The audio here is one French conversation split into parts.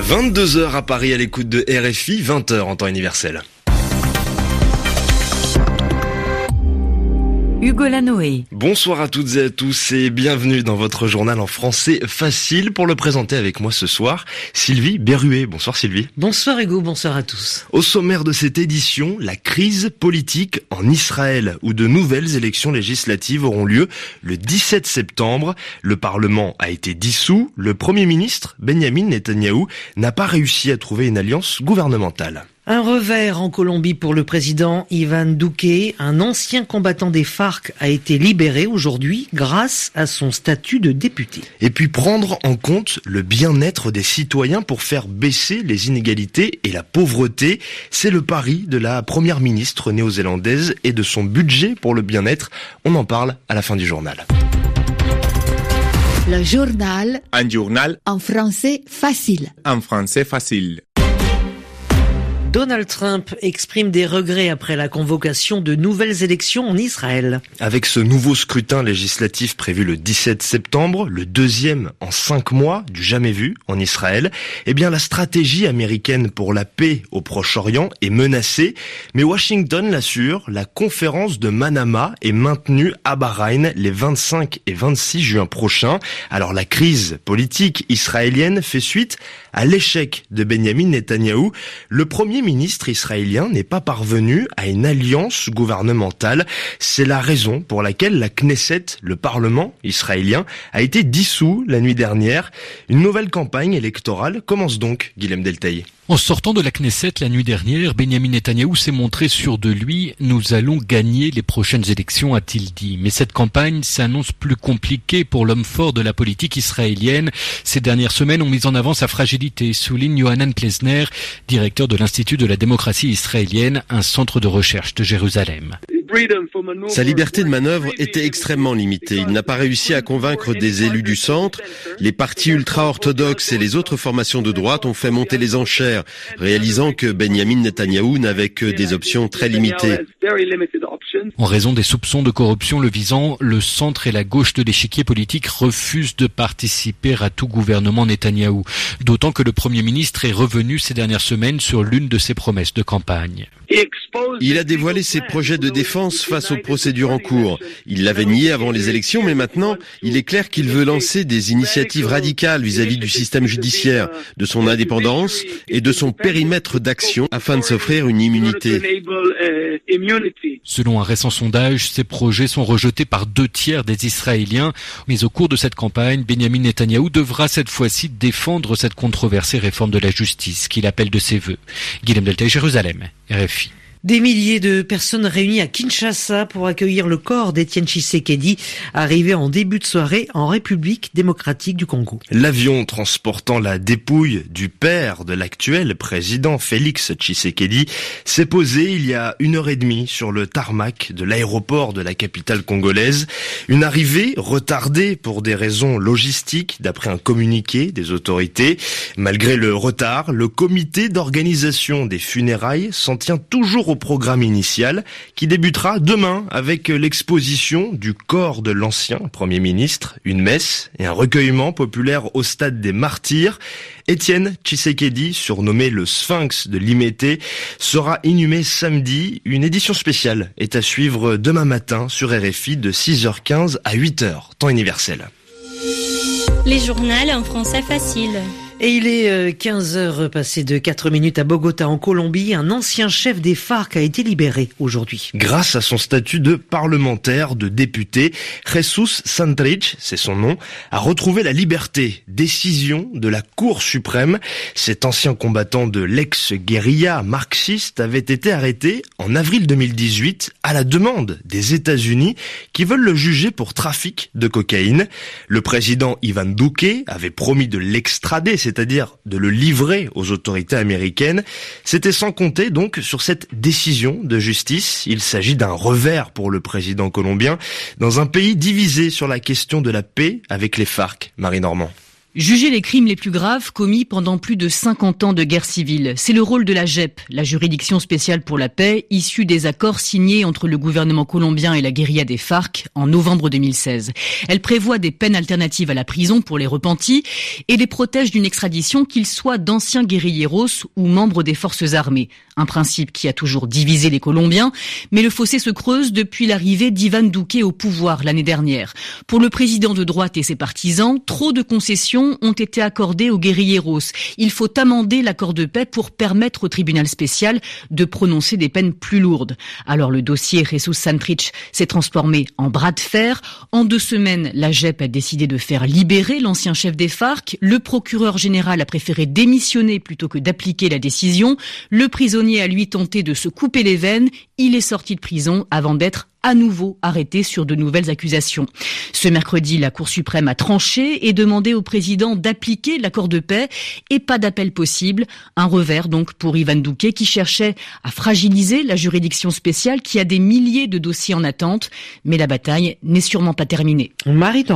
22h à Paris à l'écoute de RFI, 20h en temps universel. Hugo Lanoé. Bonsoir à toutes et à tous et bienvenue dans votre journal en français facile pour le présenter avec moi ce soir. Sylvie Berruet. Bonsoir Sylvie. Bonsoir Hugo, bonsoir à tous. Au sommaire de cette édition, la crise politique en Israël où de nouvelles élections législatives auront lieu le 17 septembre. Le Parlement a été dissous. Le Premier ministre Benjamin Netanyahou n'a pas réussi à trouver une alliance gouvernementale. Un revers en Colombie pour le président Ivan Duque. Un ancien combattant des FARC a été libéré aujourd'hui grâce à son statut de député. Et puis prendre en compte le bien-être des citoyens pour faire baisser les inégalités et la pauvreté, c'est le pari de la première ministre néo-zélandaise et de son budget pour le bien-être. On en parle à la fin du journal. Le journal. Un journal. En français facile. En français facile. Donald Trump exprime des regrets après la convocation de nouvelles élections en Israël. Avec ce nouveau scrutin législatif prévu le 17 septembre, le deuxième en cinq mois, du jamais vu en Israël, eh bien la stratégie américaine pour la paix au Proche-Orient est menacée. Mais Washington l'assure, la conférence de Manama est maintenue à Bahreïn les 25 et 26 juin prochains. Alors la crise politique israélienne fait suite à l'échec de Benjamin Netanyahou. Le premier ministre israélien n'est pas parvenu à une alliance gouvernementale. C'est la raison pour laquelle la Knesset, le Parlement israélien, a été dissous la nuit dernière. Une nouvelle campagne électorale commence donc, Guillaume Deltaï. En sortant de la Knesset la nuit dernière, Benjamin Netanyahou s'est montré sûr de lui. Nous allons gagner les prochaines élections, a-t-il dit. Mais cette campagne s'annonce plus compliquée pour l'homme fort de la politique israélienne. Ces dernières semaines ont mis en avant sa fragilité, souligne Yohanan Plesner, directeur de l'Institut de la démocratie israélienne, un centre de recherche de Jérusalem. Sa liberté de manœuvre était extrêmement limitée. Il n'a pas réussi à convaincre des élus du centre. Les partis ultra-orthodoxes et les autres formations de droite ont fait monter les enchères, réalisant que Benjamin Netanyahou n'avait que des options très limitées. En raison des soupçons de corruption le visant, le centre et la gauche de l'échiquier politique refusent de participer à tout gouvernement Netanyahou, d'autant que le Premier ministre est revenu ces dernières semaines sur l'une de ses promesses de campagne. Il a dévoilé ses projets de défense face aux procédures en cours. Il l'avait nié avant les élections, mais maintenant, il est clair qu'il veut lancer des initiatives radicales vis-à-vis du système judiciaire, de son indépendance et de son périmètre d'action afin de s'offrir une immunité. Selon un récent sondage, ces projets sont rejetés par deux tiers des Israéliens. Mais au cours de cette campagne, Benjamin Netanyahou devra cette fois-ci défendre cette controversée réforme de la justice qu'il appelle de ses voeux. Guillaume Delta, Jérusalem, RFI. Des milliers de personnes réunies à Kinshasa pour accueillir le corps d'Étienne Tshisekedi, arrivé en début de soirée en République démocratique du Congo. L'avion transportant la dépouille du père de l'actuel président Félix Tshisekedi s'est posé il y a une heure et demie sur le tarmac de l'aéroport de la capitale congolaise. Une arrivée retardée pour des raisons logistiques, d'après un communiqué des autorités. Malgré le retard, le comité d'organisation des funérailles s'en tient toujours programme initial qui débutera demain avec l'exposition du corps de l'ancien Premier ministre, une messe et un recueillement populaire au stade des martyrs. Étienne Tshisekedi, surnommé le Sphinx de Limété, sera inhumé samedi. Une édition spéciale est à suivre demain matin sur RFI de 6h15 à 8h, temps universel. Les journaux en français facile. Et il est 15 euh, heures passées de 4 minutes à Bogota en Colombie. Un ancien chef des FARC a été libéré aujourd'hui. Grâce à son statut de parlementaire, de député, Jesus Santrich, c'est son nom, a retrouvé la liberté. Décision de la Cour suprême. Cet ancien combattant de l'ex-guérilla marxiste avait été arrêté en avril 2018 à la demande des États-Unis qui veulent le juger pour trafic de cocaïne. Le président Ivan Duque avait promis de l'extrader c'est-à-dire de le livrer aux autorités américaines. C'était sans compter donc sur cette décision de justice. Il s'agit d'un revers pour le président colombien dans un pays divisé sur la question de la paix avec les FARC. Marie Normand. Juger les crimes les plus graves commis pendant plus de 50 ans de guerre civile. C'est le rôle de la JEP, la juridiction spéciale pour la paix, issue des accords signés entre le gouvernement colombien et la guérilla des FARC en novembre 2016. Elle prévoit des peines alternatives à la prison pour les repentis et les protège d'une extradition qu'ils soient d'anciens guérilleros ou membres des forces armées. Un principe qui a toujours divisé les Colombiens, mais le fossé se creuse depuis l'arrivée d'Ivan Duque au pouvoir l'année dernière. Pour le président de droite et ses partisans, trop de concessions ont été accordées aux guérilleros. Il faut amender l'accord de paix pour permettre au tribunal spécial de prononcer des peines plus lourdes. Alors le dossier Jesus Santrich s'est transformé en bras de fer. En deux semaines, la JEP a décidé de faire libérer l'ancien chef des FARC. Le procureur général a préféré démissionner plutôt que d'appliquer la décision. Le prisonnier a lui tenté de se couper les veines. Il est sorti de prison avant d'être à nouveau arrêté sur de nouvelles accusations. Ce mercredi, la Cour suprême a tranché et demandé au président d'appliquer l'accord de paix et pas d'appel possible. Un revers donc pour Ivan Douquet qui cherchait à fragiliser la juridiction spéciale qui a des milliers de dossiers en attente. Mais la bataille n'est sûrement pas terminée. Marie.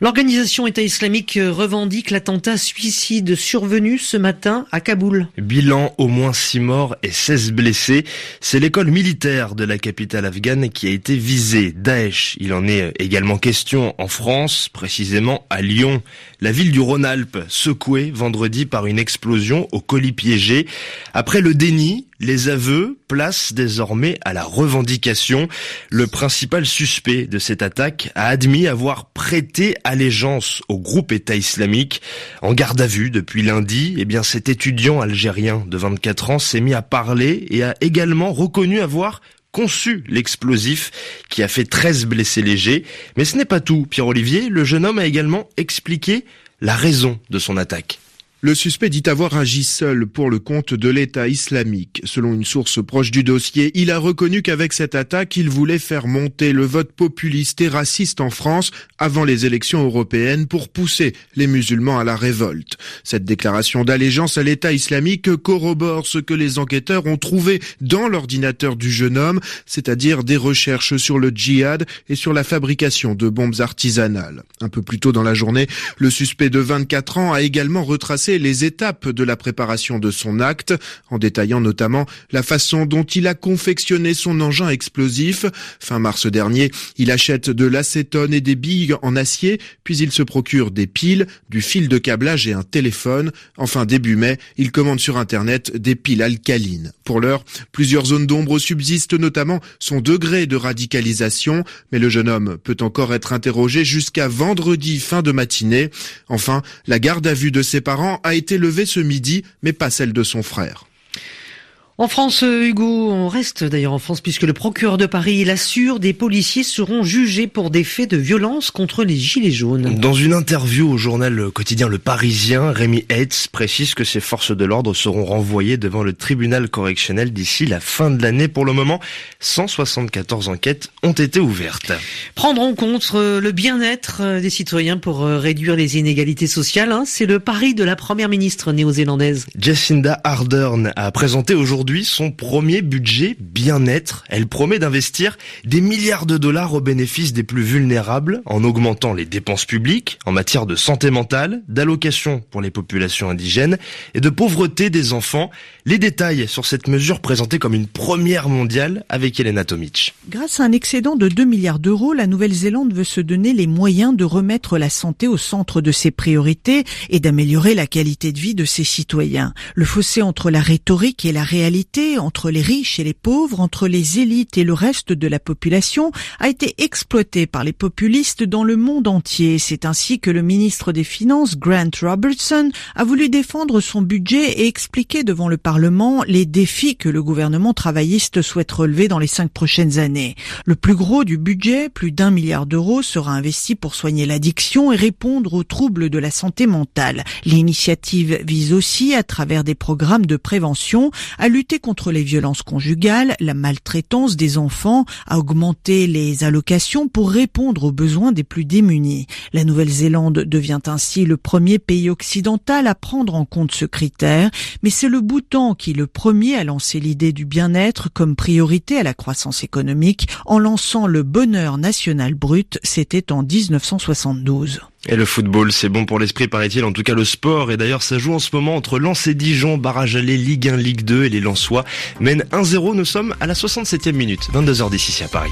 L'organisation État islamique revendique l'attentat suicide survenu ce matin à Kaboul. Bilan au moins 6 morts et 16 blessés. C'est l'école militaire de la capitale afghane qui a été visée. Daesh, il en est également question en France, précisément à Lyon. La ville du Rhône-Alpes, secouée vendredi par une explosion au colis piégé. Après le déni, les aveux placent désormais à la revendication. Le principal suspect de cette attaque a admis avoir prêté allégeance au groupe État islamique. En garde à vue depuis lundi, eh bien cet étudiant algérien de 24 ans s'est mis à parler et a également reconnu avoir conçu l'explosif qui a fait 13 blessés légers. Mais ce n'est pas tout, Pierre-Olivier. Le jeune homme a également expliqué la raison de son attaque. Le suspect dit avoir agi seul pour le compte de l'État islamique. Selon une source proche du dossier, il a reconnu qu'avec cette attaque, il voulait faire monter le vote populiste et raciste en France avant les élections européennes pour pousser les musulmans à la révolte. Cette déclaration d'allégeance à l'État islamique corrobore ce que les enquêteurs ont trouvé dans l'ordinateur du jeune homme, c'est-à-dire des recherches sur le djihad et sur la fabrication de bombes artisanales. Un peu plus tôt dans la journée, le suspect de 24 ans a également retracé les étapes de la préparation de son acte, en détaillant notamment la façon dont il a confectionné son engin explosif. Fin mars dernier, il achète de l'acétone et des billes en acier, puis il se procure des piles, du fil de câblage et un téléphone. Enfin, début mai, il commande sur Internet des piles alcalines. Pour l'heure, plusieurs zones d'ombre subsistent, notamment son degré de radicalisation, mais le jeune homme peut encore être interrogé jusqu'à vendredi fin de matinée. Enfin, la garde à vue de ses parents a été levée ce midi, mais pas celle de son frère. En France, euh, Hugo, on reste d'ailleurs en France puisque le procureur de Paris l'assure, des policiers seront jugés pour des faits de violence contre les Gilets jaunes. Dans une interview au journal quotidien Le Parisien, Rémi Hetz précise que ces forces de l'ordre seront renvoyées devant le tribunal correctionnel d'ici la fin de l'année. Pour le moment, 174 enquêtes ont été ouvertes. Prendre en compte euh, le bien-être euh, des citoyens pour réduire les inégalités sociales, hein, c'est le pari de la première ministre néo-zélandaise. Jacinda Ardern a présenté aujourd'hui son premier budget bien-être. Elle promet d'investir des milliards de dollars au bénéfice des plus vulnérables en augmentant les dépenses publiques en matière de santé mentale, d'allocation pour les populations indigènes et de pauvreté des enfants. Les détails sur cette mesure présentée comme une première mondiale avec Elena Tomic. Grâce à un excédent de 2 milliards d'euros, la Nouvelle-Zélande veut se donner les moyens de remettre la santé au centre de ses priorités et d'améliorer la qualité de vie de ses citoyens. Le fossé entre la rhétorique et la réalité entre les riches et les pauvres, entre les élites et le reste de la population, a été exploité par les populistes dans le monde entier. C'est ainsi que le ministre des Finances, Grant Robertson, a voulu défendre son budget et expliquer devant le Parlement les défis que le gouvernement travailliste souhaite relever dans les cinq prochaines années. Le plus gros du budget, plus d'un milliard d'euros, sera investi pour soigner l'addiction et répondre aux troubles de la santé mentale. L'initiative vise aussi, à travers des programmes de prévention, à contre les violences conjugales, la maltraitance des enfants, à augmenter les allocations pour répondre aux besoins des plus démunis. La Nouvelle-Zélande devient ainsi le premier pays occidental à prendre en compte ce critère, mais c'est le Bhoutan qui le premier a lancé l'idée du bien-être comme priorité à la croissance économique en lançant le bonheur national brut, c'était en 1972. Et le football, c'est bon pour l'esprit, paraît-il, en tout cas le sport. Et d'ailleurs, ça joue en ce moment entre Lens et Dijon, barrage aller Ligue 1, Ligue 2 et les Lensois mènent 1-0. Nous sommes à la 67e minute, 22h d'ici à Paris.